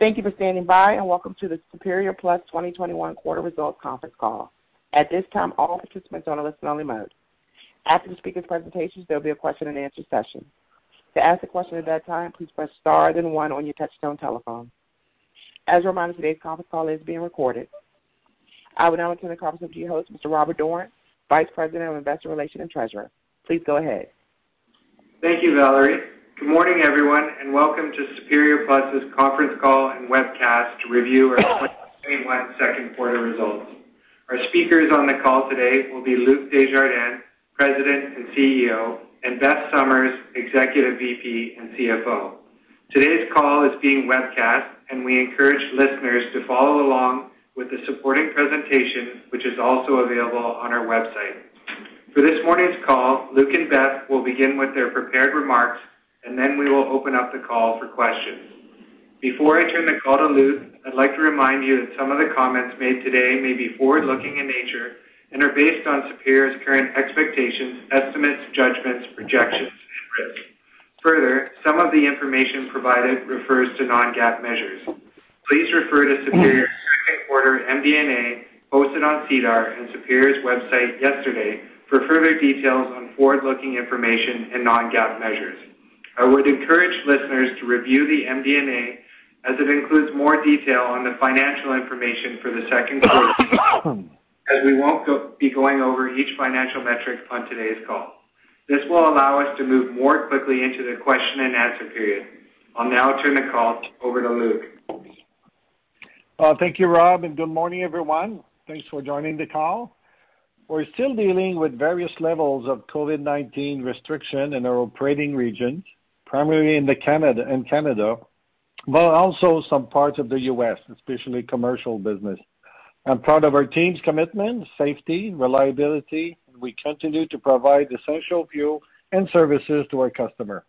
Thank you for standing by, and welcome to the Superior Plus 2021 quarter results conference call. At this time, all participants are on a listen-only mode. After the speaker's presentations, there'll be a question-and-answer session. To ask a question at that time, please press star then one on your touchtone telephone. As a reminder, today's conference call is being recorded. I would now turn the conference over to your host, Mr. Robert Dorran, Vice President of Investor Relations and Treasurer. Please go ahead. Thank you, Valerie. Good morning, everyone, and welcome to Superior Plus's conference call and webcast to review our 2021 second quarter results. Our speakers on the call today will be Luc Desjardins, President and CEO, and Beth Summers, Executive VP and CFO. Today's call is being webcast, and we encourage listeners to follow along with the supporting presentation, which is also available on our website. For this morning's call, Luc and Beth will begin with their prepared remarks, and then we will open up the call for questions. Before I turn the call to Luc, I'd like to remind you that some of the comments made today may be forward-looking in nature and are based on Superior's current expectations, estimates, judgments, projections, and risks. Further, some of the information provided refers to non-GAAP measures. Please refer to Superior's second quarter MD&A posted on SEDAR and Superior's website yesterday for further details on forward-looking information and non-GAAP measures. I would encourage listeners to review the MD&A as it includes more detail on the financial information for the second quarter, as we won't be going over each financial metric on today's call. This will allow us to move more quickly into the question-and-answer period. I'll now turn the call over to Luc. Uh, thank you, Rob, and good morning, everyone. Thanks for joining the call. We're still dealing with various levels of COVID-19 restriction in our operating regions, primarily in the Canada, and Canada, but also some parts of the U.S., especially commercial business. I'm proud of our team's commitment, safety, reliability, and we continue to provide essential fuel and services to our customer.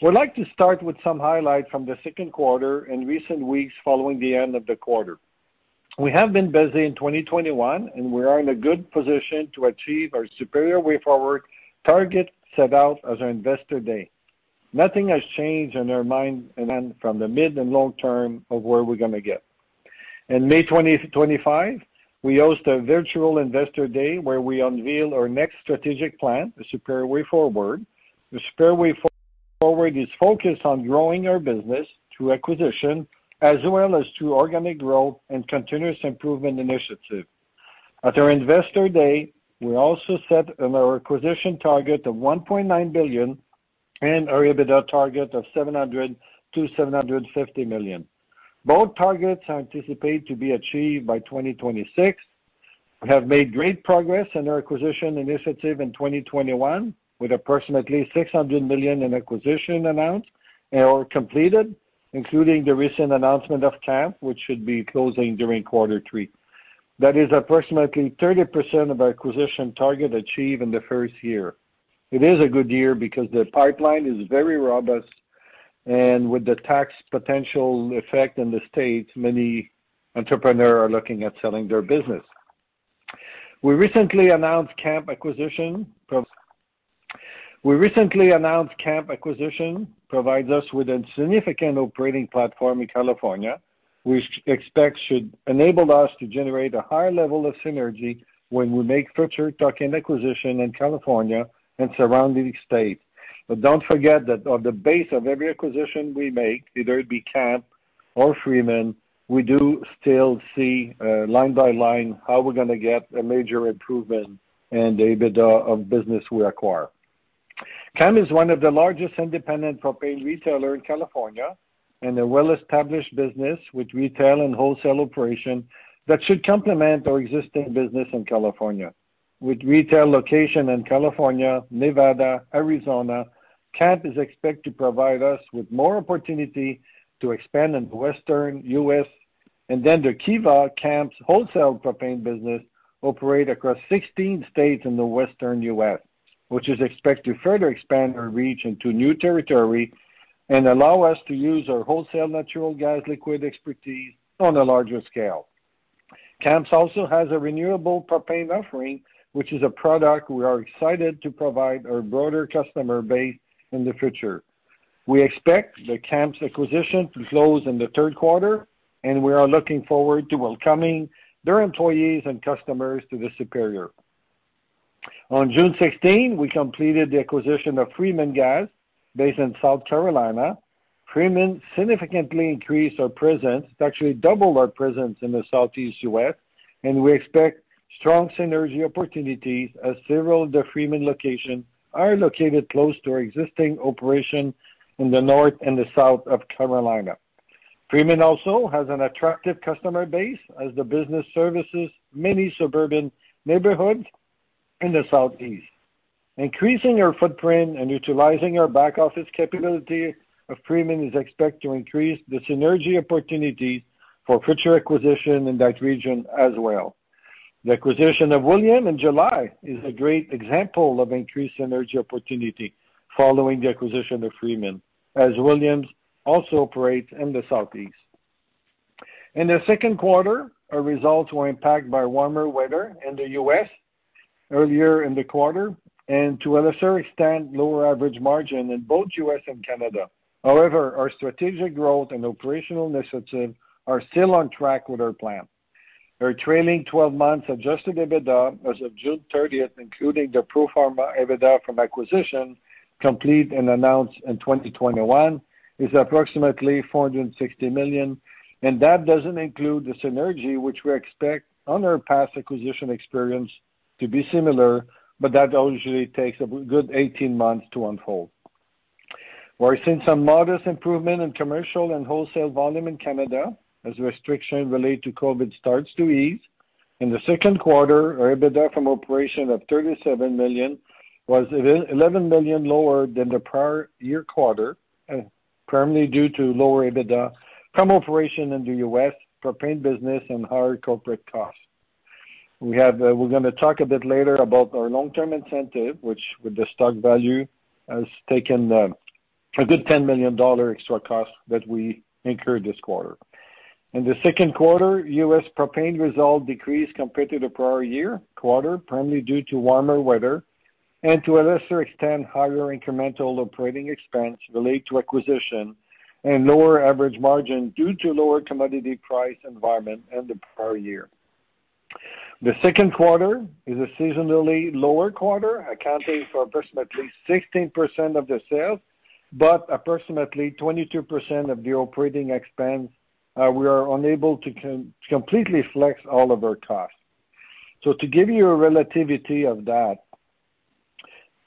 We'd like to start with some highlights from the second quarter and recent weeks following the end of the quarter. We have been busy in 2021, and we are in a good position to achieve our Superior Way Forward target set out as our Investor Day. Nothing has changed in our mind and from the mid and long term of where we're gonna get. In May 2025, we host a virtual Investor Day where we unveil our next strategic plan, the Superior Way Forward. The Superior Way Forward is focused on growing our business through acquisition as well as through organic growth and continuous improvement initiative. At our Investor Day, we also set our acquisition target of 1.9 billion and our EBITDA target of 700 million-750 million. Both targets are anticipated to be achieved by 2026. We have made great progress in our acquisition initiative in 2021, with approximately 600 million in acquisition announced or completed, including the recent announcement of Kamp, which should be closing during quarter three. That is approximately 30% of our acquisition target achieved in the first year. It is a good year because the pipeline is very robust, and with the tax potential effect in the States, many entrepreneurs are looking at selling their business. We recently announced Kamp acquisition We recently announced Kamp acquisition provides us with a significant operating platform in California, which expect should enable us to generate a higher level of synergy when we make future tuck-in acquisition in California and surrounding states. But don't forget that on the base of every acquisition we make, either it be Kamp or Freeman, we do still see uh, line by line how we're gonna get a major improvement in the EBITDA of business we acquire. Kamp is one of the largest independent propane retailer in California and a well-established business with retail and wholesale operation that should complement our existing business in California. With retail location in California, Nevada, Arizona, Kamp is expected to provide us with more opportunity to expand in the Western U.S. and then the Kiva Kamps wholesale propane business operate across 16 states in the western U.S., which is expected to further expand our reach into new territory and allow us to use our wholesale natural gas liquid expertise on a larger scale. Kamps also has a renewable propane offering, which is a product we are excited to provide our broader customer base in the future. We expect the Kamps acquisition to close in the third quarter, and we are looking forward to welcoming their employees and customers to the Superior. On June 16, we completed the acquisition of Freeman Gas, based in South Carolina. Freeman significantly increased our presence, it actually doubled our presence in the Southeast U.S., and we expect strong synergy opportunities as several of the Freeman locations are located close to our existing operation in the North and the South of Carolina. Freeman also has an attractive customer base as the business services many suburban neighborhoods in the Southeast. Increasing our footprint and utilizing our back-office capability of Freeman is expected to increase the synergy opportunities for future acquisition in that region as well. The acquisition of Williams in July is a great example of increased synergy opportunity following the acquisition of Freeman, as Williams also operates in the Southeast. In the second quarter, our results were impacted by warmer weather in the U.S. earlier in the quarter, and to a lesser extent, lower average margin in both U.S. and Canada. However, our strategic growth and operational initiatives are still on track with our plan. Our trailing 12 months adjusted EBITDA as of June 30th, including the pro forma EBITDA from acquisition complete and announced in 2021, is approximately 460 million, and that doesn't include the synergy which we expect on our past acquisition experience to be similar, but that usually takes a good 18 months to unfold. We're seeing some modest improvement in commercial and wholesale volume in Canada as restrictions related to COVID starts to ease. In the second quarter, our EBITDA from operation of 37 million was 11 million lower than the prior year quarter, uh, primarily due to lower EBITDA from operation in the U.S. propane business and higher corporate costs. We have uh, we're gonna talk a bit later about our long-term incentive, which with the stock value, has taken uh, a good $10 million extra cost that we incurred this quarter. In the second quarter, U.S. propane results decreased compared to the prior year quarter, primarily due to warmer weather and to a lesser extent, higher incremental operating expense related to acquisition and lower average margin due to lower commodity price environment in the prior year. The second quarter is a seasonally lower quarter, accounting for approximately 16% of the sales, but approximately 22% of the operating expense, Uh, we are unable to completely flex all of our costs. So to give you a relativity of that,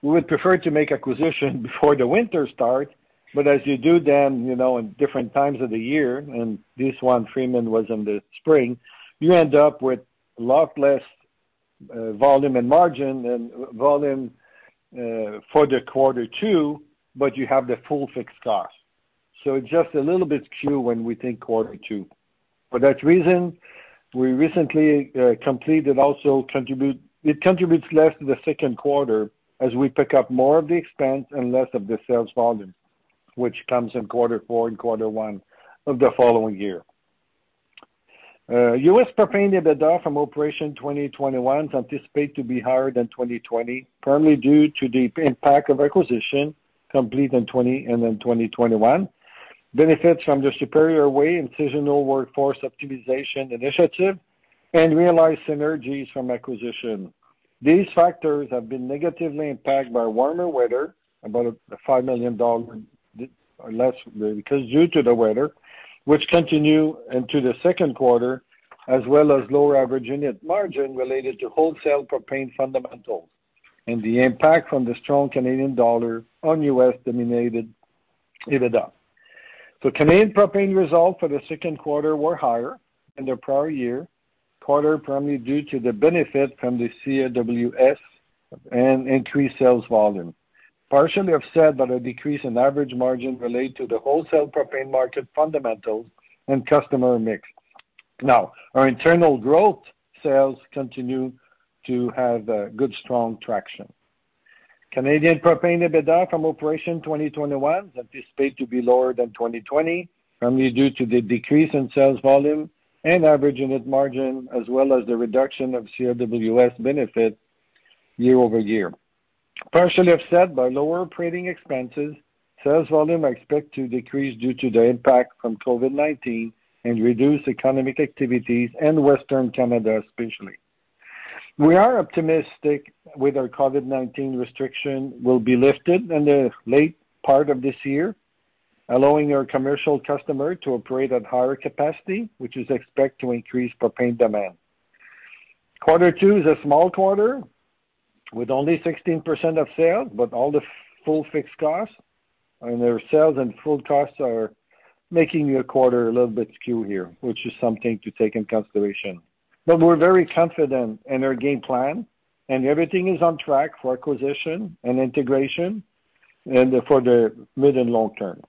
we would prefer to make acquisition before the winter starts, but as you do them, you know, in different times of the year, and this one, Freeman, was in the spring, you end up with a lot less uh, volume and margin and volume uh, for the quarter two, but you have the full fixed cost. So it's just a little bit skew when we think quarter two. For that reason, we recently uh, completed also contribute it contributes less to the second quarter as we pick up more of the expense and less of the sales volume, which comes in quarter four and quarter one of the following year. Uh, U.S. propane EBITDA from operation 2021 is anticipated to be higher than 2020, primarily due to the impact of acquisition complete in 2020 and in 2021. Benefits from the Superior Way seasonal workforce optimization initiative and realized synergies from acquisition. These factors have been negatively impacted by warmer weather, about $5 million or less because due to the weather, which continue into the second quarter, as well as lower average unit margin related to wholesale propane fundamentals and the impact from the strong Canadian dollar on U.S.-denominated EBITDA. Canadian propane results for the second quarter were higher than the prior year quarter, primarily due to the benefit from the CEWS and increased sales volume, partially offset by the decrease in average margin related to the wholesale propane market fundamentals and customer mix. Now, our internal growth sales continue to have good, strong traction. Canadian propane EBITDA from operation 2021 is anticipated to be lower than 2020, primarily due to the decrease in sales volume and average unit margin, as well as the reduction of CEWS benefit year-over-year. Partially offset by lower operating expenses, sales volume are expected to decrease due to the impact from COVID-19 and reduced economic activities in Western Canada, especially. We are optimistic with our COVID-19 restriction will be lifted in the late part of this year, allowing our commercial customer to operate at higher capacity, which is expected to increase propane demand. Quarter two is a small quarter with only 16% of sales, but all the full fixed costs and their sales and full costs are making the quarter a little bit skewed here, which is something to take in consideration. But we're very confident in our game plan, and everything is on track for acquisition and integration and for the mid and long term.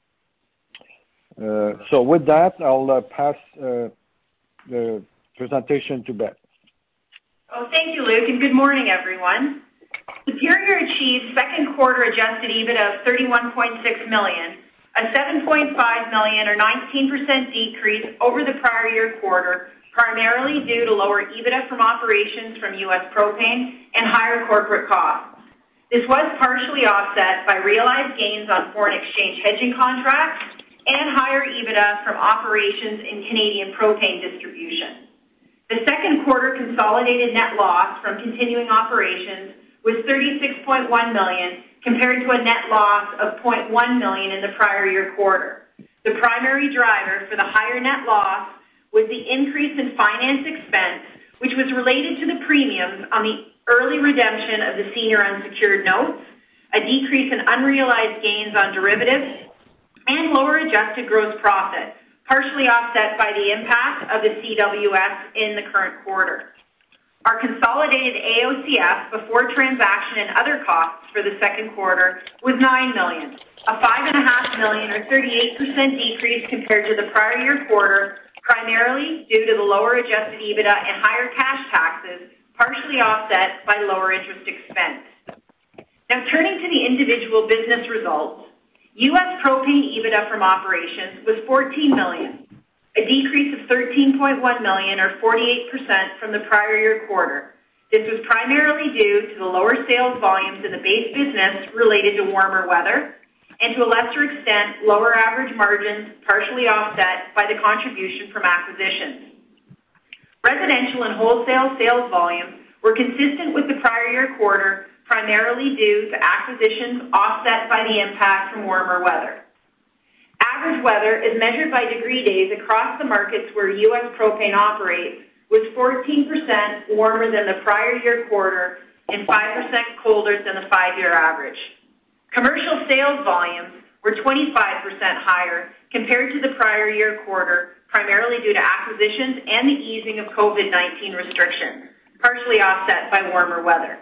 Uh, so with that, I'll uh, pass uh, the presentation to Beth. Oh, thank you, Luc, and good morning, everyone. Superior achieved second quarter adjusted EBITDA of 31.6 million, a 7.5 million or 19% decrease over the prior year quarter, primarily due to lower EBITDA from operations from U.S. propane and higher corporate costs. This was partially offset by realized gains on foreign exchange hedging contracts and higher EBITDA from operations in Canadian propane distribution. The second quarter consolidated net loss from continuing operations was 36.1 million, compared to a net loss of 0.1 million in the prior year quarter. The primary driver for the higher net loss was the increase in finance expense, which was related to the premiums on the early redemption of the senior unsecured notes, a decrease in unrealized gains on derivatives, and lower adjusted gross profit, partially offset by the impact of the CEWS in the current quarter. Our consolidated AOCF before transaction and other costs for the second quarter was 9 million, a 5.5 million or 38% decrease compared to the prior year quarter, primarily due to the lower adjusted EBITDA and higher cash taxes, partially offset by lower interest expense. Now turning to the individual business results. U.S. propane EBITDA from operations was 14 million, a decrease of 13.1 million or 48% from the prior year quarter. This was primarily due to the lower sales volumes in the base business related to warmer weather and to a lesser extent, lower average margins, partially offset by the contribution from acquisitions. Residential and wholesale sales volumes were consistent with the prior year quarter, primarily due to acquisitions offset by the impact from warmer weather. Average weather, as measured by degree days across the markets where U.S. propane operates, was 14% warmer than the prior year quarter and 5% colder than the five-year average. Commercial sales volumes were 25% higher compared to the prior year quarter, primarily due to acquisitions and the easing of COVID-19 restrictions, partially offset by warmer weather.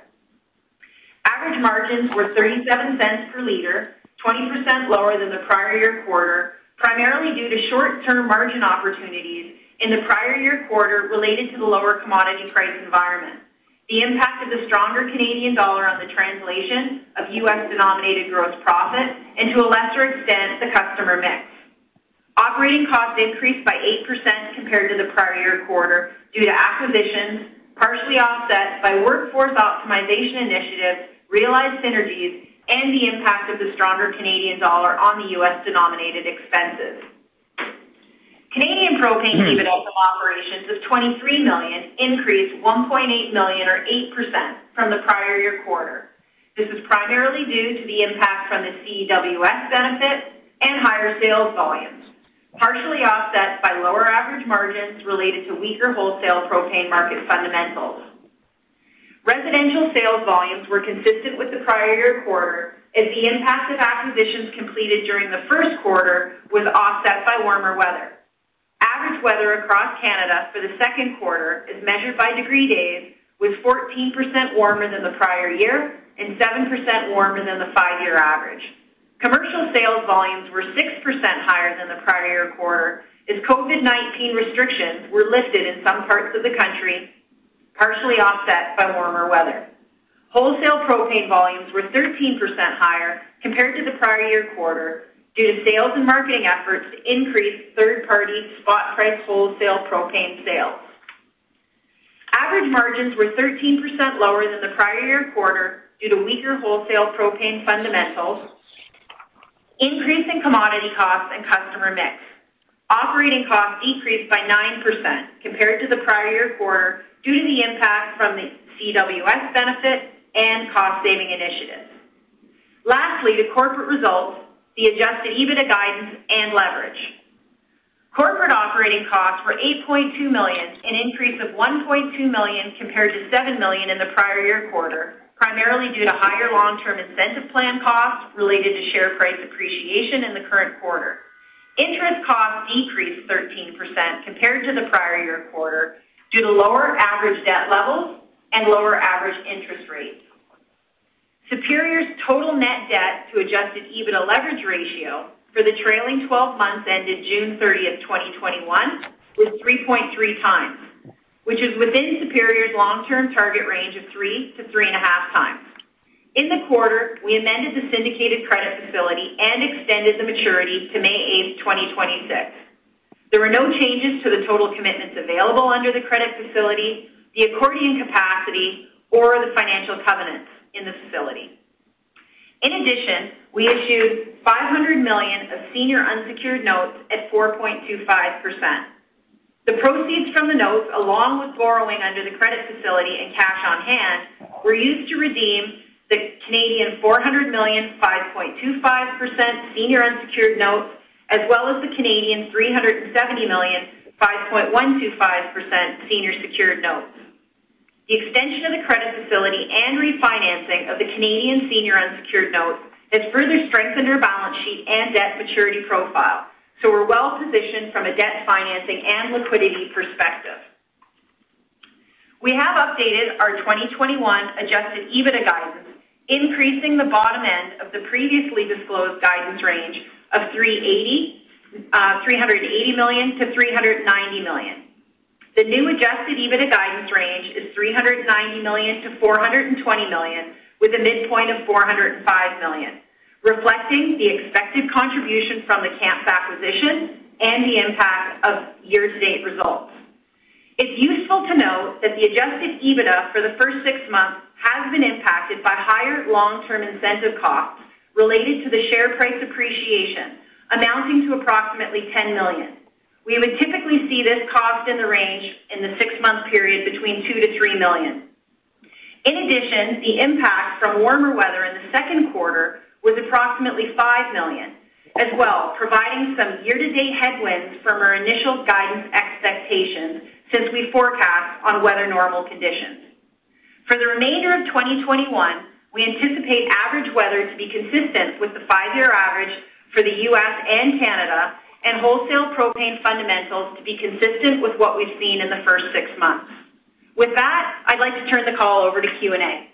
Average margins were $0.37 per liter, 20% lower than the prior year quarter, primarily due to short-term margin opportunities in the prior year quarter related to the lower commodity price environment, the impact of the stronger Canadian dollar on the translation of U.S.-denominated gross profit, and to a lesser extent, the customer mix. Operating costs increased by 8% compared to the prior year quarter due to acquisitions, partially offset by workforce optimization initiatives, realized synergies, and the impact of the stronger Canadian dollar on the U.S.-denominated expenses. Canadian propane hmm. EBITDA from operations of 23 million increased 1.8 million or 8% from the prior year quarter. This is primarily due to the impact from the CEWS benefit and higher sales volumes, partially offset by lower average margins related to weaker wholesale propane market fundamentals. Residential sales volumes were consistent with the prior year quarter as the impact of acquisitions completed during the first quarter was offset by warmer weather. Average weather across Canada for the second quarter, as measured by degree days, was 14% warmer than the prior year and 7% warmer than the five-year average. Commercial sales volumes were 6% higher than the prior year quarter as COVID-19 restrictions were lifted in some parts of the country, partially offset by warmer weather. Wholesale propane volumes were 13% higher compared to the prior year quarter due to sales and marketing efforts to increase third-party spot price wholesale propane sales. Average margins were 13% lower than the prior year quarter due to weaker wholesale propane fundamentals, increase in commodity costs, and customer mix. Operating costs decreased by 9% compared to the prior year quarter due to the impact from the CEWS benefit and cost-saving initiatives. Lastly, to corporate results, the adjusted EBITDA guidance and leverage. Corporate operating costs were 8.2 million, an increase of 1.2 million compared to 7 million in the prior year quarter, primarily due to higher long-term incentive plan costs related to share price appreciation in the current quarter. Interest costs decreased 13% compared to the prior year quarter due to lower average debt levels and lower average interest rates. Superior's total net debt to adjusted EBITDA leverage ratio for the trailing 12 months ended June 30th, 2021, was 3.3x, which is within Superior's long-term target range of 3x-3.5x. In the quarter, we amended the syndicated credit facility and extended the maturity to May 8th, 2026. There were no changes to the total commitments available under the credit facility, the accordion capacity, or the financial covenants in the facility. In addition, we issued 500 million of senior unsecured notes at 4.25%. The proceeds from the notes, along with borrowing under the credit facility and cash on hand, were used to redeem the 400 million, 5.25% senior unsecured notes, as well as the 370 million, 5.125% senior secured notes. The extension of the credit facility and refinancing of the Canadian senior unsecured notes has further strengthened our balance sheet and debt maturity profile. So we're well-positioned from a debt financing and liquidity perspective. We have updated our 2021 adjusted EBITDA guidance, increasing the bottom end of the previously disclosed guidance range of 380, uh, 380 million-390 million. The new adjusted EBITDA guidance range is 390 million to 420 million, with a midpoint of 405 million, reflecting the expected contribution from the Kamps acquisition and the impact of year-to-date results. It's useful to note that the adjusted EBITDA for the first six months has been impacted by higher long-term incentive costs related to the share price appreciation, amounting to approximately 10 million. We would typically see this cost in the range in the six-month period between 2 million-3 million. In addition, the impact from warmer weather in the second quarter was approximately 5 million as well, providing some year-to-date headwinds from our initial guidance expectations since we forecast on weather normal conditions. For the remainder of 2021, we anticipate average weather to be consistent with the five-year average for the U.S. and Canada, and wholesale propane fundamentals to be consistent with what we've seen in the first six months. With that, I'd like to turn the call over to Q&A.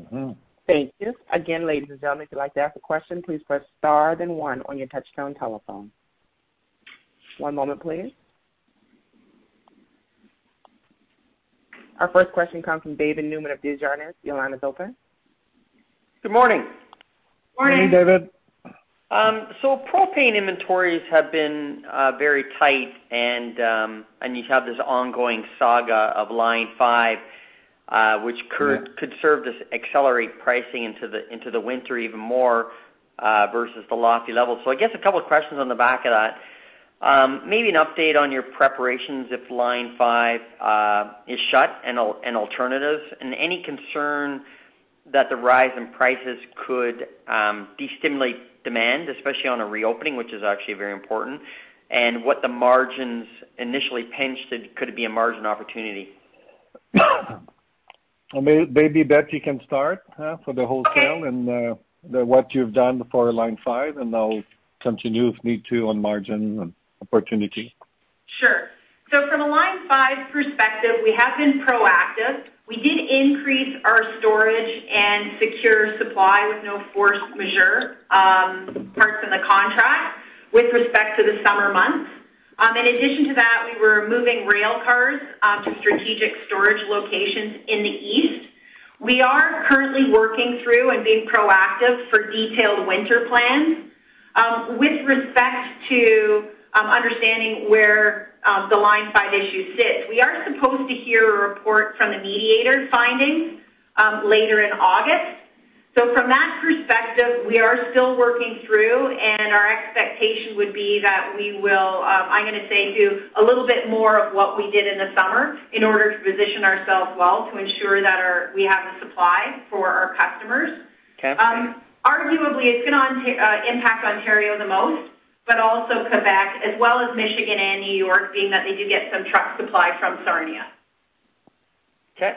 Mm-hmm. Thank you. Again, ladies and gentlemen, if you'd like to ask a question, please press star then one on your touchtone telephone. One moment, please. Our first question comes from David Newman of Desjardins. Your line is open. Good morning. Morning. Morning, David. Um, propane inventories have been uh, very tight, and um and you have this ongoing saga of Line 5, uh, which could could serve to accelerate pricing into the into the winter even more uh, versus the lofty levels. So I guess a couple of questions on the back of that. Um, maybe an update on your preparations if Line 5 is shut and alternatives, and any concern that the rise in prices could um, de-stimulate demand, especially on a reopening, which is actually very important, and what the margins initially pinched, could it be a margin opportunity? Maybe Beth can start for the wholesale. Okay uh, What you've done for Line 5, and I'll continue if need to on margin and opportunity. Sure. So from a Line 5 perspective, we have been proactive We did increase our storage and secure supply with no force majeure um, parts in the contract with respect to the summer months. Um, in addition to that, we were moving rail cars um, to strategic storage locations in the east. We are currently working through and being proactive for detailed winter plans. With respect to understanding where Um, the Line 5 issue sits, we are supposed to hear a report from the mediator findings um, later in August. So from that perspective, we are still working through, and our expectation would be that we will, um, I'm going to say, do a little bit more of what we did in the summer in order to position ourselves well to ensure that we have the supply for our customers. Okay. Arguably, it's going to uh, impact Ontario the most, but also Quebec as well as Michigan and New York, being that they do get some truck supply from Sarnia. Okay.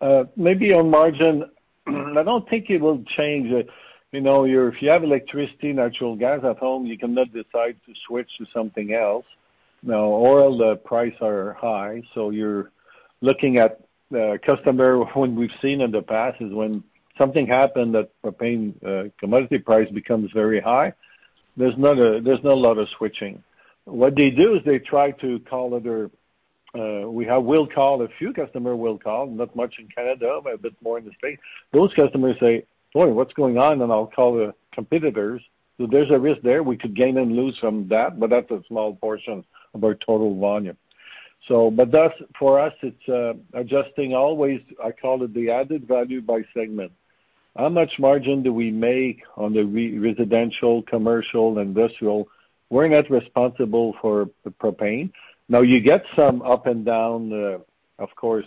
Uh, maybe on margin, I don't think it will change. Uh, you know, if you have electricity, natural gas at home, you cannot decide to switch to something else. Now, oil price are high, so you're looking at uh, customer, when we've seen in the past is when something happened that propane uh, commodity price becomes very high, there's not a there's not a lot of switching. What they do is they try to call other uh, We have will call, a few customer will call, not much in Canada, but a bit more in the States. Those customers say, "Boy, what's going on?" And I'll call the competitors. So There's a risk there. We could gain and lose from that, but that's a small portion of our total volume. So, but that's for us, it's uh, adjusting always, I call it the added value by segment. How much margin do we make on the residential, commercial, industrial? We're not responsible for the propane. Now, you get some up and down, uh, of course,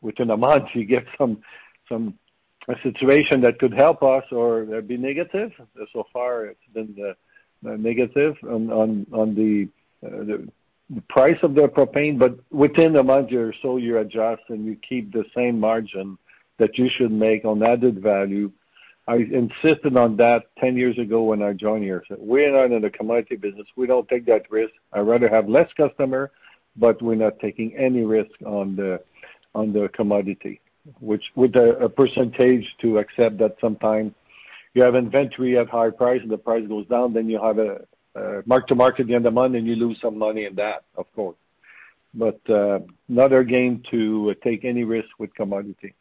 within a month, you get some some a situation that could help us or uh, be negative. So far, it's been uh, negative on the price of the propane, but within a month or so, you adjust, and you keep the same margin that you should make on added value. I insisted on that 10 years ago when I joined here. We're not in the commodity business. We don't take that risk. I'd rather have less customer, but we're not taking any risk on the on the commodity, which with a percentage to accept that sometimes you have inventory at high price and the price goes down, then you have a mark-to-market at the end of the month, and you lose some money in that, of course. But uh, not our game to take any risk with commodity.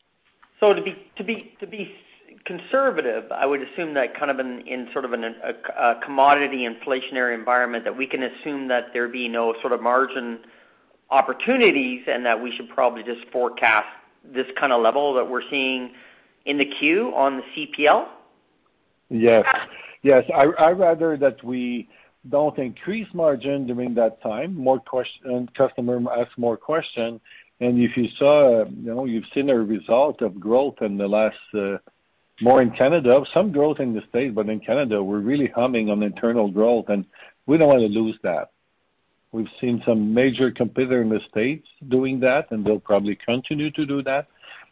So to be to be to be conservative, I would assume that kind of in sort of a commodity inflationary environment, that we can assume that there be no sort of margin opportunities and that we should probably just forecast this kind of level that we're seeing in the Q on the CPL? Yes. Yes. I'd rather that we don't increase margin during that time. More customer ask more question. And if you saw, you know, you've seen a result of growth in the last, uh, more in Canada, some growth in the States, but in Canada, we're really humming on internal growth, and we don't want to lose that. We've seen some major competitor in the States doing that, and they'll probably continue to do that.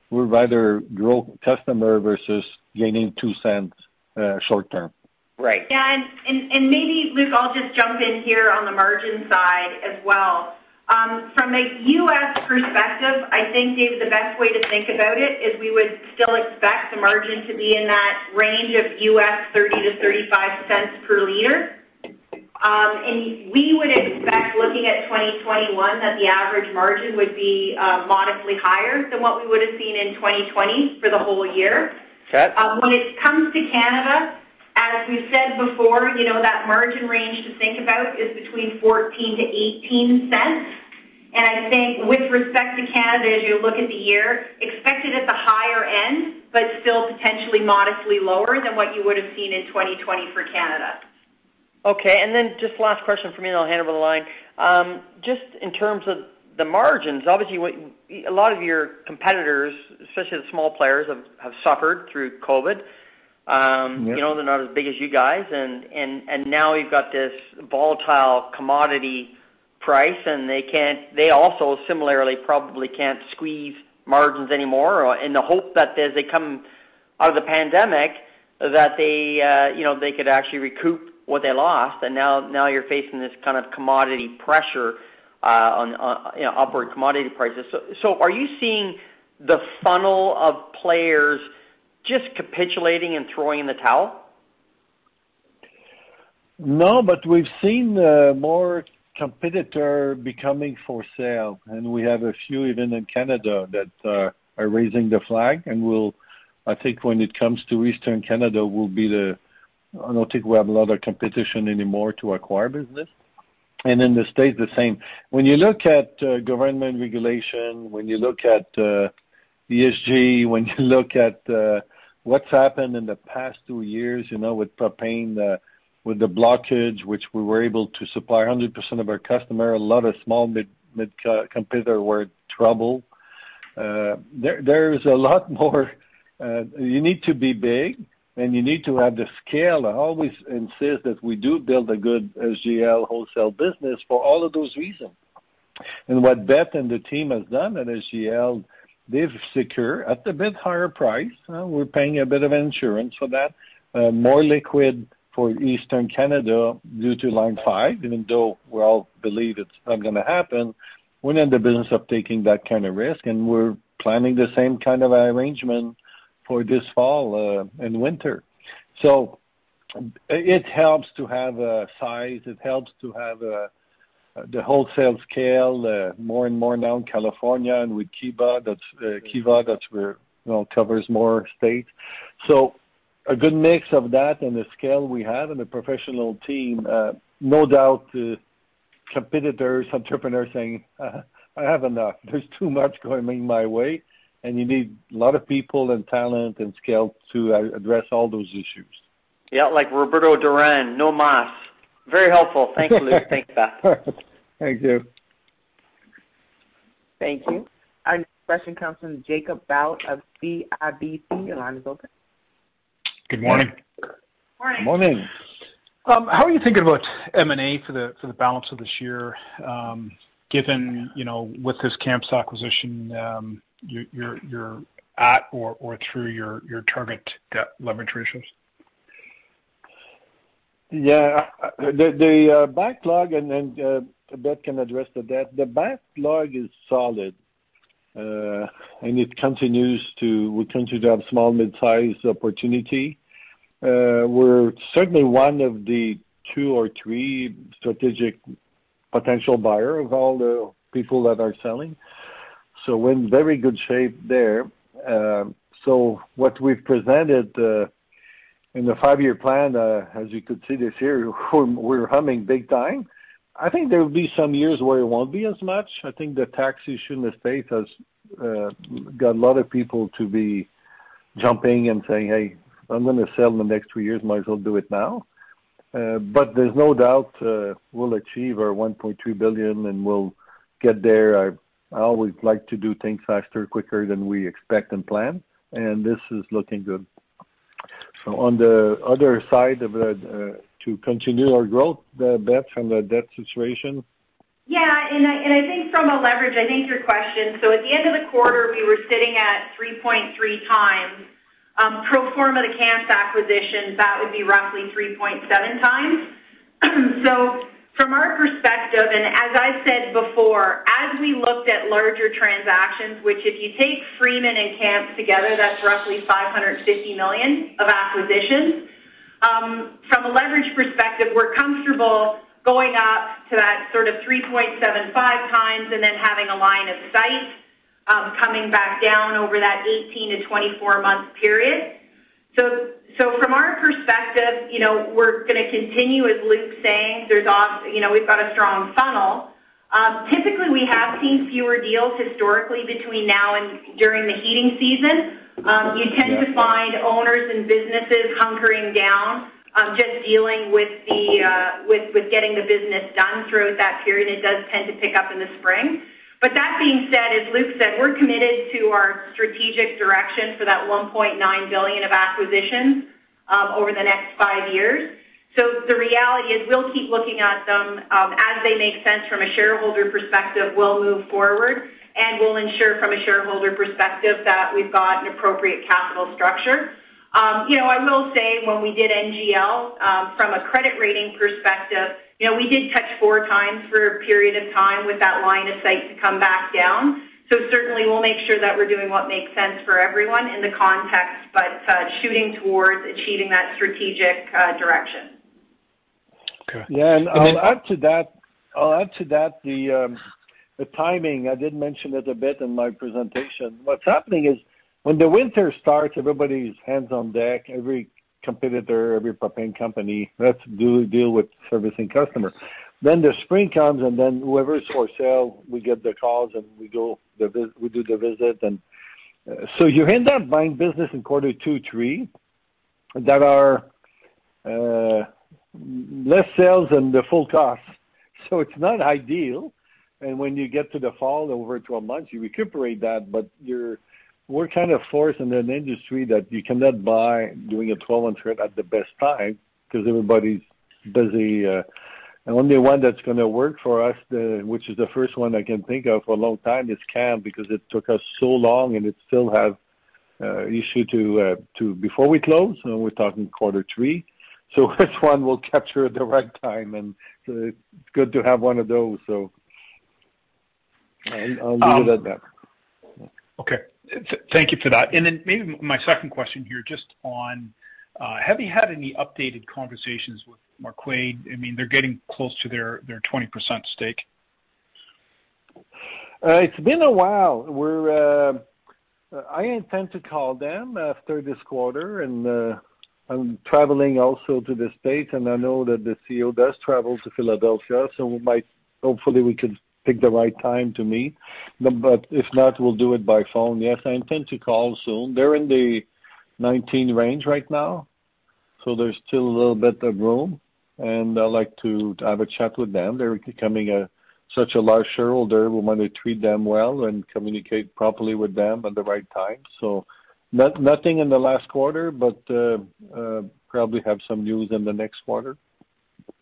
We'd rather grow customer versus gaining 0.02 uh, short term. Right. Yeah. And and maybe, Luc, I'll just jump in here on the margin side as well. Um, from a U.S. perspective, I think, David, the best way to think about it is we would still expect the margin to be in that range of $0.30-$0.35 per liter. Um, and we would expect, looking at 2021, that the average margin would be uh, modestly higher than what we would have seen in 2020 for the whole year. Okay. Um, when it comes to Canada, as we've said before, you know, that margin range to think about is between 0.14-0.18. I think with respect to Canada, as you look at the year, expect it at the higher end, but still potentially modestly lower than what you would have seen in 2020 for Canada. Okay. And then just last question from me, and I'll hand over the line. Um, just in terms of the margins, obviously, a lot of your competitors, especially the small players, have suffered through COVID. Yeah. They're not as big as you guys, and and and now you've got this volatile commodity price, and they can't. They also similarly probably can't squeeze margins anymore in the hope that as they come out of the pandemic, that they uh, you know they could actually recoup what they lost. And now now you're facing this kind of commodity pressure. uh, on on you know upward commodity prices. So so are you seeing the funnel of players just capitulating and throwing in the towel? No, but we've seen uh, more competitor becoming for sale, and we have a few even in Canada that uh, are raising the flag. And we'll, I think when it comes to Eastern Canada, will be the. I don't think we have a lot of competition anymore to acquire business. And in the States, the same. When you look at uh, government regulation, when you look at ESG, when you look at what's happened in the past two years, you know, with propane, with the blockage, which we were able to supply 100% of our customer, a lot of small mid competitor were in trouble. Uh, there is a lot more. Uh, you need to be big, and you need to have the scale. I always insist that we do build a good SGL wholesale business for all of those reasons. And what Beth and the team has done at SGL, they've secured at a bit higher price, uh, we're paying a bit of insurance for that, uh, more liquid for Eastern Canada due to Line 5, even though we all believe it's not going to happen. We're not in the business of taking that kind of risk, and we're planning the same kind of arrangement for this fall uh, and winter. So it helps to have a size. It helps to have the wholesale scale uh, more and more now in California and with Kiva, That's uh, mm-hmm. Kiva that covers more states. So a good mix of that and the scale we have and the professional team, uh, no doubt competitors, entrepreneurs saying, uh-huh, "I have enough. There's too much coming my way." And you need a lot of people and talent and scale to address all those issues. Yeah, like Roberto Duran, no mas. Very helpful. Thanks, Luc. Thanks, Beth. Thank you. Thank you. Our next question comes from Jacob Bout of CIBC. Your line is open. Good morning. Morning. Morning. Um, how are you thinking about M&A for the balance of this year, um, given you know, with this Kamps acquisition, um, you're at or through your target debt leverage ratios? Yeah. Uh, the uh, backlog, and then uh, Beth can address the debt. The backlog is solid, and it continues to, we continue to have small, mid-size opportunity. We're certainly one of the two or three strategic potential buyer of all the people that are selling. So we're in very good shape there. So what we've presented in the five-year plan, uh, as you could see this year, we're humming big time. I think there will be some years where it won't be as much. I think the tax issue in the has uh, got a lot of people to be jumping and saying, "Hey, I'm going to sell in the next two years, might as well do it now." Uh, but there's no doubt we'll achieve our 1.2 billion, and we'll get there. I always like to do things faster, quicker than we expect and plan, and this is looking good. So on the other side of it, uh, to continue our growth, uh, Beth, from the debt situation. Yeah. And I think from a leverage, I think your question, so at the end of the quarter, we were sitting at 3.3x. Um, pro forma the Kamps acquisition, that would be roughly 3.7x. From our perspective, and as I said before, as we looked at larger transactions, which if you take Freeman and Kamps together, that's roughly 550 million of acquisitions. Um, from a leverage perspective, we're comfortable going up to that sort of 3.75x and then having a line of sight um, coming back down over that 18- to 24-month period. So so from our perspective, you know, we're going to continue, as Luc's saying, there's off you know, we've got a strong funnel. Um, typically, we have seen fewer deals historically between now and during the heating season. Um, you tend to find owners and businesses hunkering down, um, just dealing with the uh with with getting the business done throughout that period. It does tend to pick up in the spring. But that being said, as Luc said, we're committed to our strategic direction for that 1.9 billion of acquisitions over the next five years. So the reality is we'll keep looking at them. As they make sense from a shareholder perspective, we'll move forward, and we'll ensure from a shareholder perspective that we've got an appropriate capital structure. Um, you know, I will say when we did NGL, um, from a credit rating perspective, you know, we did touch four times for a period of time with that line of sight to come back down. So Certainly we'll make sure that we're doing what makes sense for everyone in the context, but uh, shooting towards achieving that strategic uh, direction. Okay. Yeah, and I'll add to that, I'll add to that the um, the timing. I did mention it a bit in my presentation. What's happening is when the winter starts, everybody's hands on deck. Every competitor, every propane company, let's do deal with servicing customer. Then the spring comes, and then whoever's for sale, we get the calls and we go the we do the visit, and uh, so you end up buying business in quarter two, three that are uh, less sales than the full cost. So it's not ideal. And when you get to the fall, over 12 months, you recuperate that, but you're we're kind of forced in an industry that you cannot buy doing a 12-month trade at the best time because everybody's busy. Uh, the only one that's going to work for us, the, which is the first one I can think of for a long time, is Kamp because it took us so long and it still have uh, issue to uh, to before we close. And we're talking quarter three, so which one will capture at the right time, and so it's good to have one of those. So I'll, I'll leave um, it at that. Okay. Thank you for that. And then maybe my second question here, just on, uh, have you had any updated conversations with Marquard? I mean, they're getting close to their 20% stake. Uh, it's been a while. We're. Uh, I intend to call them after this quarter, and I'm traveling also to the States, and I know that the CEO does travel to Philadelphia, so we might hopefully we could pick the right time to meet. But if not, we'll do it by phone. Yes, I intend to call soon. They're in the 19 range right now, so there's still a little bit of room, and I'd like to have a chat with them. They're becoming a such a large shareholder. We want to treat them well and communicate properly with them at the right time. So not, nothing in the last quarter, but uh, uh, probably have some news in the next quarter.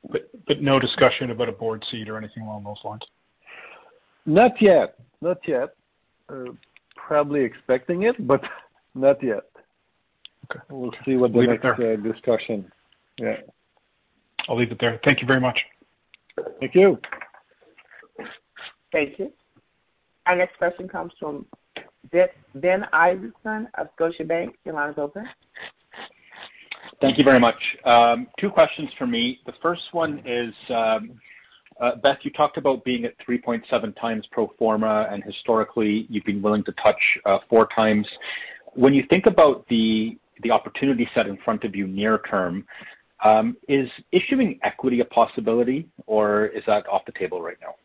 But, but no discussion about a board seat or anything along those lines? Not yet. Not yet. Uh, probably expecting it, but not yet. Okay. We'll see what the next uh, discussion. Yeah. I'll leave it there. Thank you very much. Thank you. Thank you. Our next question comes from Ben Isaacson of Scotiabank. Your line is open. Thank you very much. Um, two questions for me. The first one is, um, Beth, you talked about being at 3.7 times pro forma, and historically, you've been willing to touch uh, four times. When you think about the the opportunity set in front of you near term, um, is issuing equity a possibility, or is that off the table right now?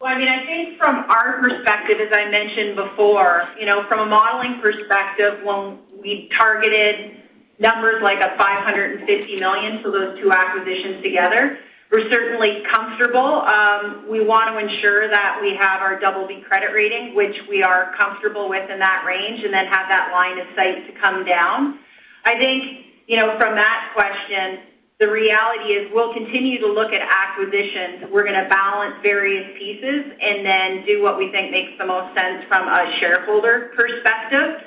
Well, I mean, I think from our perspective, as I mentioned before, you know, from a modeling perspective, when we targeted numbers like a 550 million for those two acquisitions together, we're certainly comfortable. Um, we want to ensure that we have our double B credit rating, which we are comfortable with in that range, and then have that line of sight to come down. I think, you know, from that question, the reality is we'll continue to look at acquisitions. We're going to balance various pieces and then do what we think makes the most sense from a shareholder perspective.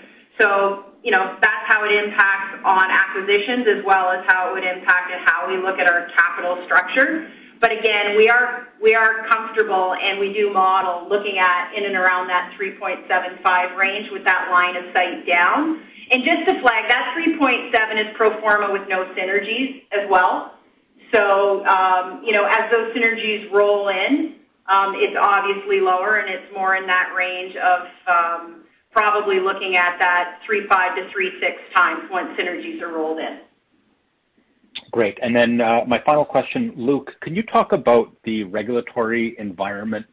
You know, that's how it impacts on acquisitions as well as how it would impact and how we look at our capital structure. But again, we are we are comfortable and we do model looking at in and around that 3.75 range with that line of sight down. And just to flag, that 3.7 is pro forma with no synergies as well. So um, you know, as those synergies roll in, um, it's obviously lower and it's more in that range of um, probably looking at that 3.5 to 3.6 times once synergies are rolled in. Great. And then uh, my final question, Luc, can you talk about the regulatory environment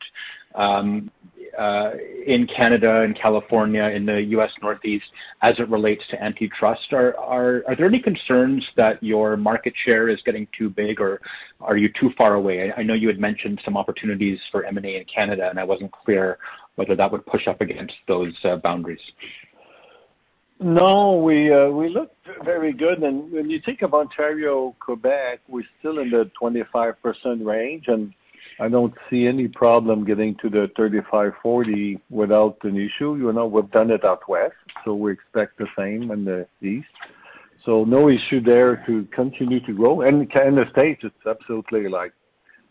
um, uh, in Canada and California, in the U.S. Northeast, as it relates to antitrust? Are, there any concerns that your market share is getting too big, or are you too far away? I know you had mentioned some opportunities for M&A in Canada, and I wasn't clear whether that would push up against those uh, boundaries. No, we uh, we look very good. And when you think of Ontario, Quebec, we're still in the 25% range. And I don't see any problem getting to the 35-40 without an issue. You know, we've done it out west, so we expect the same in the east. So no issue there to continue to grow. And in the States, it's absolutely like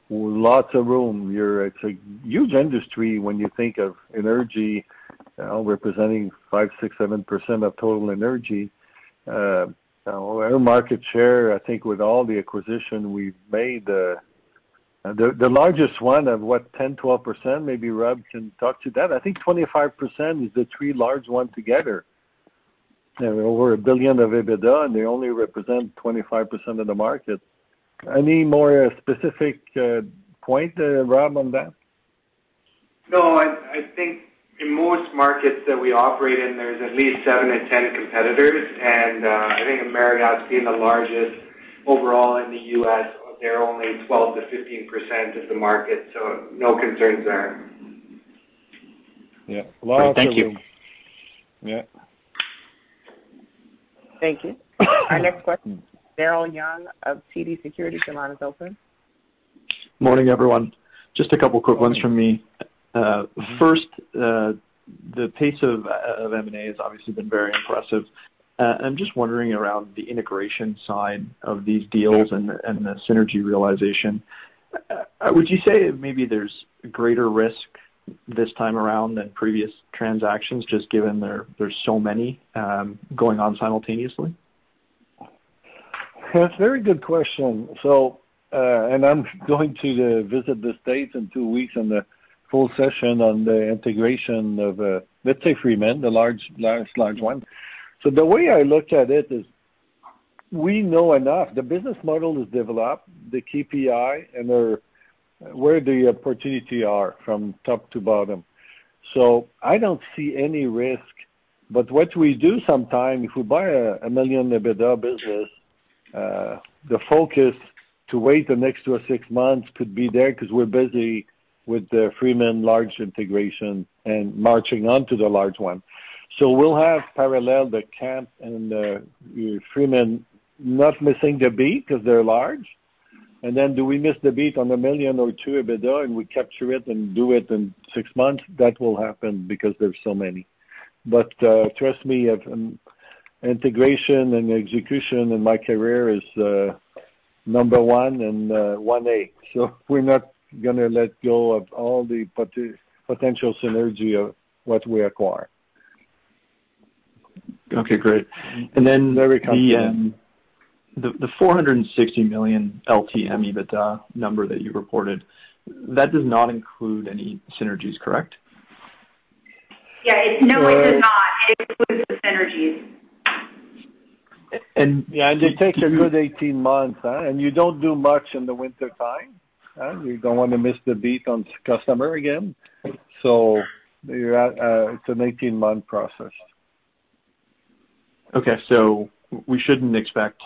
lots of room. You're, it's a huge industry when you think of energy, you know, representing five, six, seven percent of total energy. Uh, our market share, I think, with all the acquisition we've made, uh, the the largest one of what 10, 12 percent. Maybe Rob can talk to that. I think 25 percent is the three large ones together. They're over a billion of EBITDA, and they only represent 25 percent of the market. Any more uh, specific uh, point, uh, Rob, on that? No, I, I think in most markets that we operate in, there's at least seven to 10 competitors, and uh, I think AmeriGas being the largest overall in the U.S., they're only 12 to 15 percent of the market, so no concerns there. Yeah. Lots Thank you. Yeah. Thank you. Our next question, Daryl Young of TD Securities. Your line is open. Morning, everyone. Just a couple quick ones from me. Uh, first, uh, the pace of M&A has obviously been very impressive. Uh, I'm just wondering around the integration side of these deals and the synergy realization. Would you say maybe there's greater risk this time around than previous transactions, just given there's so many um, going on simultaneously? That's a very good question. So, and I'm going to visit the States in two weeks on the full session on the integration of, uh, let's say, Freeman, the large, large, large one. So the way I look at it is we know enough. The business model is developed, the KPI, and their, where the opportunity are from top to bottom. So I don't see any risk. But what we do sometimes, if we buy a, a million EBITDA business, uh, the focus to wait the next two or six months could be there because we're busy with the Freeman large integration and marching on to the large one. So we'll have parallel the Kamp and the Freeman not missing the beat because they're large. And then do we miss the beat on a million or two EBITDA and we capture it and do it in six months? That will happen because there's so many. But uh, trust me, um, integration and execution in my career is uh, number one and uh, 1A. So we're not going to let go of all the potential synergy of what we acquire. Okay, great. And then um, the 460 million LTM EBITDA number that you reported, that does not include any synergies, correct? Yeah. No, it does not. It includes the synergies. And Yeah, and they take a good 18 months, and you don't do much in the winter wintertime. You don't want to miss the beat on customer again. So you're at, uh, it's an 18-month process. Okay. So we shouldn't expect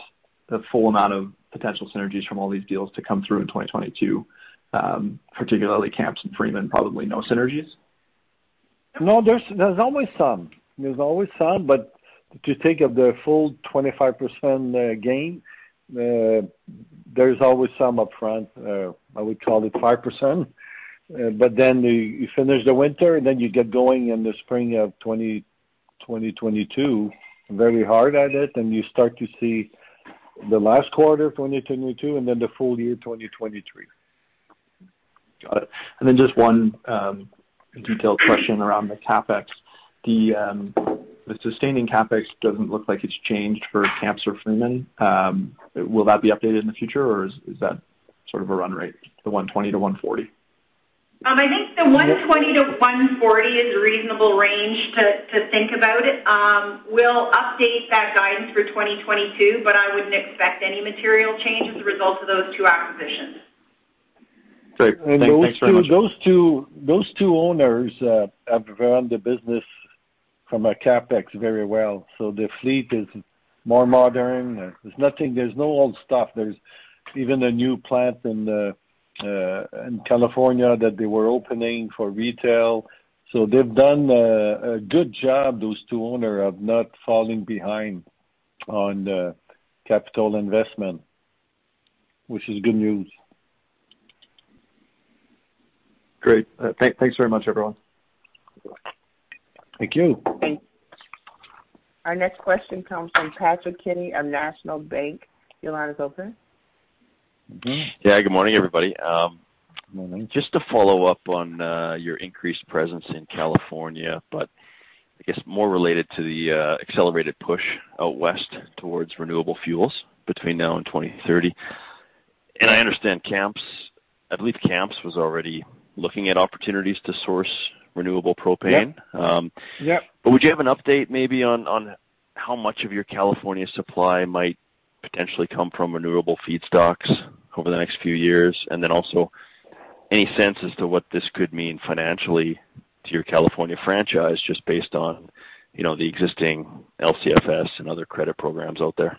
the full amount of potential synergies from all these deals to come through in 2022, um, particularly Kamps and Freeman, probably no synergies? No, there's there's always some. There's always some, but to take up the full 25% uh, gain, uh, there's always some upfront. Uh, I would call it 5%. But then you finish the winter, and then you get going in the spring of 2022 very hard at it, and you start to see the last quarter of 2022 and then the full year 2023. Got it. And then just one um, detailed question around the CapEx. The um, sustaining CapEx doesn't look like it's changed for Kamps or Freeman. Um, will that be updated in the future, or is that sort of a run rate, the 120 to 140 um, I think the 120 to 140 is a reasonable range to think about it. We'll update that guidance for 2022, but I wouldn't expect any material change as a result of those two acquisitions. Great. Thanks very much. Those two owners uh, have run the business from a CapEx very well. So The fleet is more modern. There's nothing. There's no old stuff. There's even a new plant in uh, California that they were opening for retail. So They've done a good job, those two owners, of not falling behind on the capital investment, which is good news. Great. Thanks very much, everyone. Thank you. Thanks. Our next question comes from Patrick Kenny of National Bank. Your line is open. Mm-hmm. Yeah, good morning, everybody. Um, morning. Just to follow up on uh, your increased presence in California, but I guess more related to the uh, accelerated push out west towards renewable fuels between now and 2030. I understand Kamps, I believe Kamps was already looking at opportunities to source renewable propane. Yep. Um, would you have an update maybe on how much of your California supply might potentially come from renewable feedstocks over the next few years? And then also any sense as to what this could mean financially to your California franchise, just based on, you know, the existing LCFS and other credit programs out there?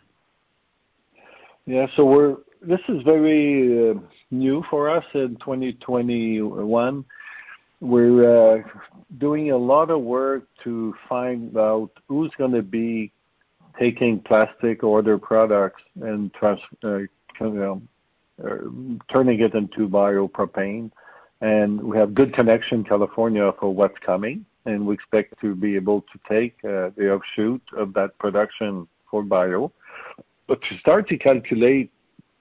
Yeah. So this is very uh, new for us in 2021. We're uh, doing a lot of work to find out who's gonna be taking plastic or other products and uh, uh, turning it into biopropane. And we have good connection California for what's coming, and we expect to be able to take the offshoot of that production for bio. But to start to calculate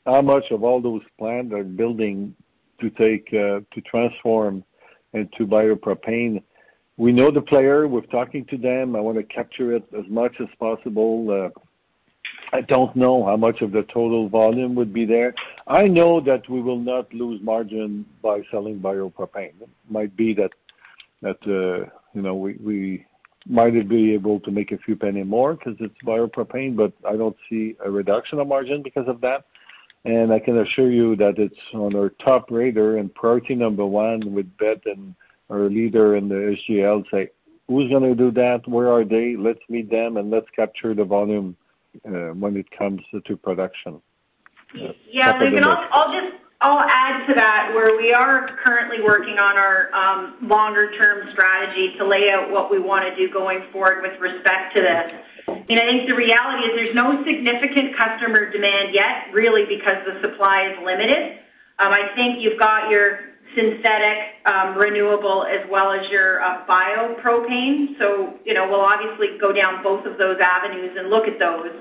how much of all those plants are building to take to transform into biopropane, we know the player. We're talking to them. I wanna capture it as much as possible. I don't know how much of the total volume would be there. I know that we will not lose margin by selling biopropane. It might be that that uh you know, we might be able to make a few penny more because it's biopropane, but I don't see a reduction of margin because of that. I can assure you that it's on our top radar and priority number one with Beth and our leader in the SGL say, "Who's gonna do that? Where are they? Let's meet them, and let's capture the volume uh, when it comes to production. Yeah, Luc, I'll just add to that, where we are currently working on our um, longer term strategy to lay out what we wanna do going forward with respect to this. I think the reality is there's no significant customer demand yet, really because the supply is limited. Um, I think you've got your synthetic um, renewable as well as your uh, biopropane. So, you know, we'll obviously go down both of those avenues and look at those.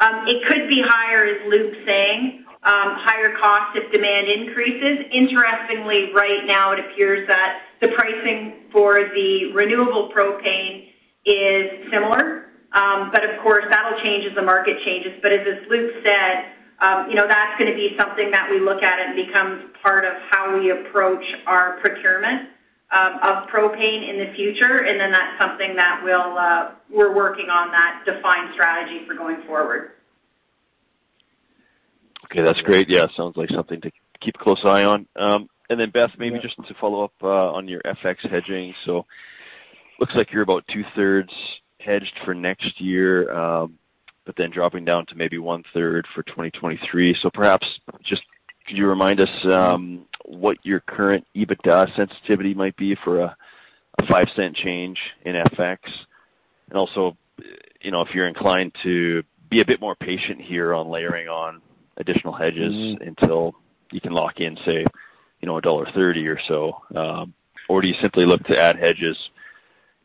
Um, it could be higher, as Luc's saying, higher cost if demand increases. Interestingly, right now it appears that the pricing for the renewable propane is similar. Um, of course, that'll change as the market changes. But as Luc said, um, you know, that's gonna be something that we look at and becomes part of how we approach our procurement um, of propane in the future. And then that's something that uh, we're working on that defined strategy for going forward. Okay, that's great. Yeah, sounds like something to keep a close eye on. Um and then Beth, maybe just to follow up uh, on your FX hedging. So looks like you're about two-thirds hedged for next year, um, but then dropping down to maybe one-third for 2023. Perhaps just could you remind us um, what your current EBITDA sensitivity might be for a $0.05 change in FX? And also, you know, if you're inclined to be a bit more patient here on layering on additional hedges mm-hmm. until you can lock in, say, you know, $1.30 or so. Um, or do you simply look to add hedges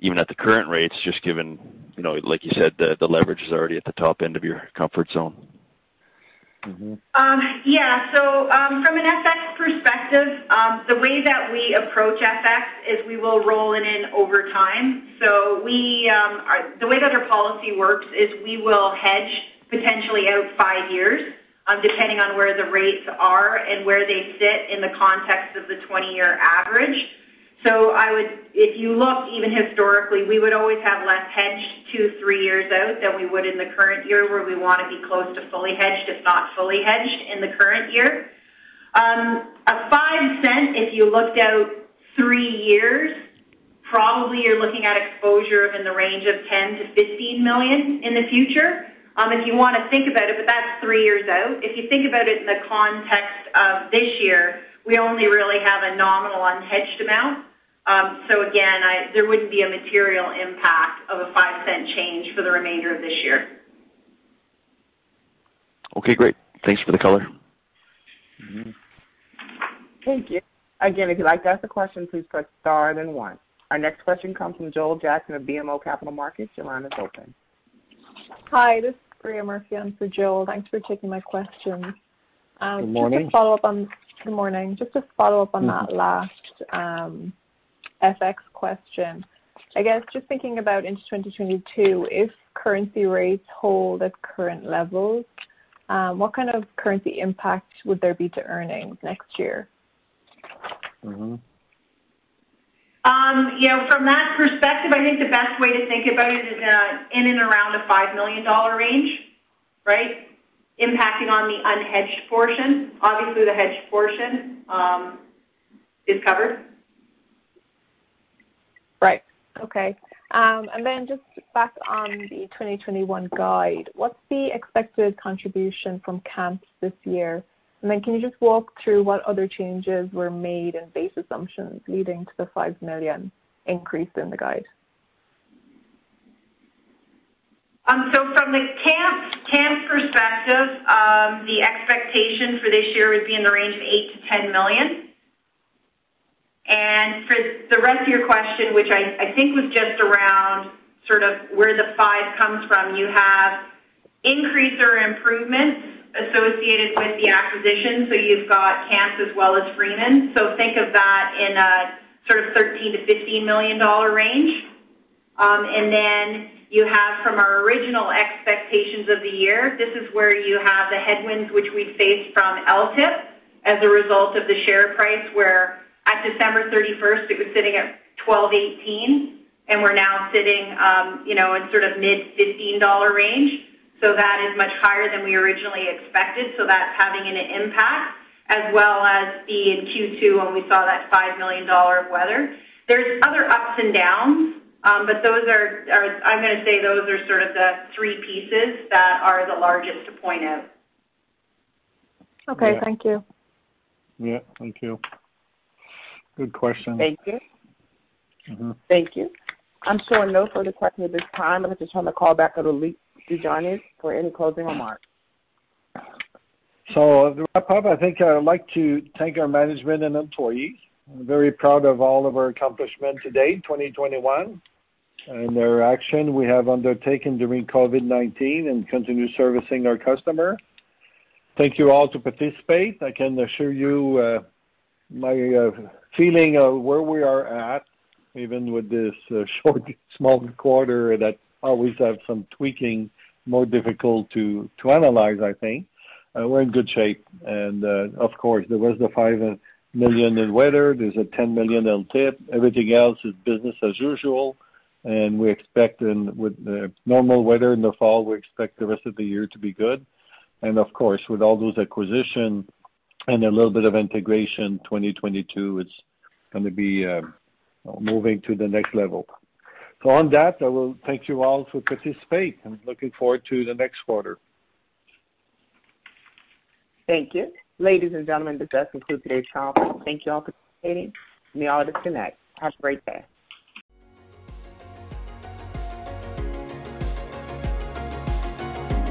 even at the current rates, just given, you know, like you said, the leverage is already at the top end of your comfort zone? Mm-hmm. Um, yeah. So um, From an FX perspective, um, the way that we approach FX is we will roll it in over time. So um, the way that our policy works is we will hedge potentially out five years, depending on where the rates are and where they sit in the context of the 20-year average. So I would if you look even historically, we would always have less hedged two, three years out than we would in the current year, where we wanna be close to fully hedged, if not fully hedged in the current year. Um, a $0.05, if you looked out three years, probably you're looking at exposure in the range of $10 million-$15 million in the future, um, if you wanna think about it, but that's three years out. If you think about it in the context of this year, we only really have a nominal unhedged amount. Again, there wouldn't be a material impact of a $0.05 change for the remainder of this year. Okay, great. Thanks for the color. Thank you. Again, if you'd like to ask a question, please press star then one. Our next question comes from Joel Jackson of BMO Capital Markets. Your line is open. Hi, this is Bria Murphy on for Joel. Thanks for taking my questions. Um, Good morning. Just to follow up on Good morning. Just to follow up on that mm-hmm. last um, FX question. I guess just thinking about into 2022, if currency rates hold at current levels, um, what kind of currency impact would there be to earnings next year? Mm-hmm. Um, you know, from that perspective, I think the best way to think about it is uh, in and around a $5 million range, right? Impacting on the unhedged portion. Obviously, the hedged portion um, is covered. Right. Okay. Um, and then just back on the 2021 guide, what's the expected contribution from Kamps this year? And then can you just walk through what other changes were made in base assumptions leading to the 5 million increase in the guide? Um, so from the Kamp Kamp perspective, um, the expectation for this year would be in the range of 8 to 10 million. And for the rest of your question, which I, think was just around sort of where the five comes from, you have increase or improvements associated with the acquisition. So you've got Kamps as well as Freeman. So think of that in a sort of 13 to 15 million dollar range. Um, and then you have from our original expectations of the year, this is where you have the headwinds which we faced from LTIP as a result of the share price, where at December 31st it was sitting at 12.18, and we're now sitting, um, you know, in sort of mid $15 range. So that is much higher than we originally expected. So that's having an impact, as well as the in Q2 when we saw that $5 million of weather. There's other ups and downs, um, but those are, are I'm going to say those are sort of the three pieces that are the largest to point out. Okay, thank you. Yeah, thank you. Good question. Thank you. Mm-hmm. Thank you. I'm showing no further questions at this time. I'd like to turn the call back over to Desjardins for any closing remarks. So to wrap up, I think I'd like to thank our management and employees. I'm very proud of all of our accomplishments to date, 2021, and their action we have undertaken during COVID-19 and continue servicing our customer. Thank you all to participate. I can assure you uh, my uh, feeling of where we are at, even with this uh, short, small quarter that always have some tweaking, more difficult to analyze, I think. Uh, we're in good shape. and Of course, there was the 5 million in weather. There's a 10 million LTIP. Everything else is business as usual, and we expect with the normal weather in the fall, we expect the rest of the year to be good. And Of course, with all those acquisition and a little bit of integration, 2022, it's gonna be uh, moving to the next level. So On that, I will thank you all for participate and looking forward to the next quarter. Thank you. Ladies and gentlemen, this does conclude today's conference. Thank you all for participating. You may all disconnect. Have a great day.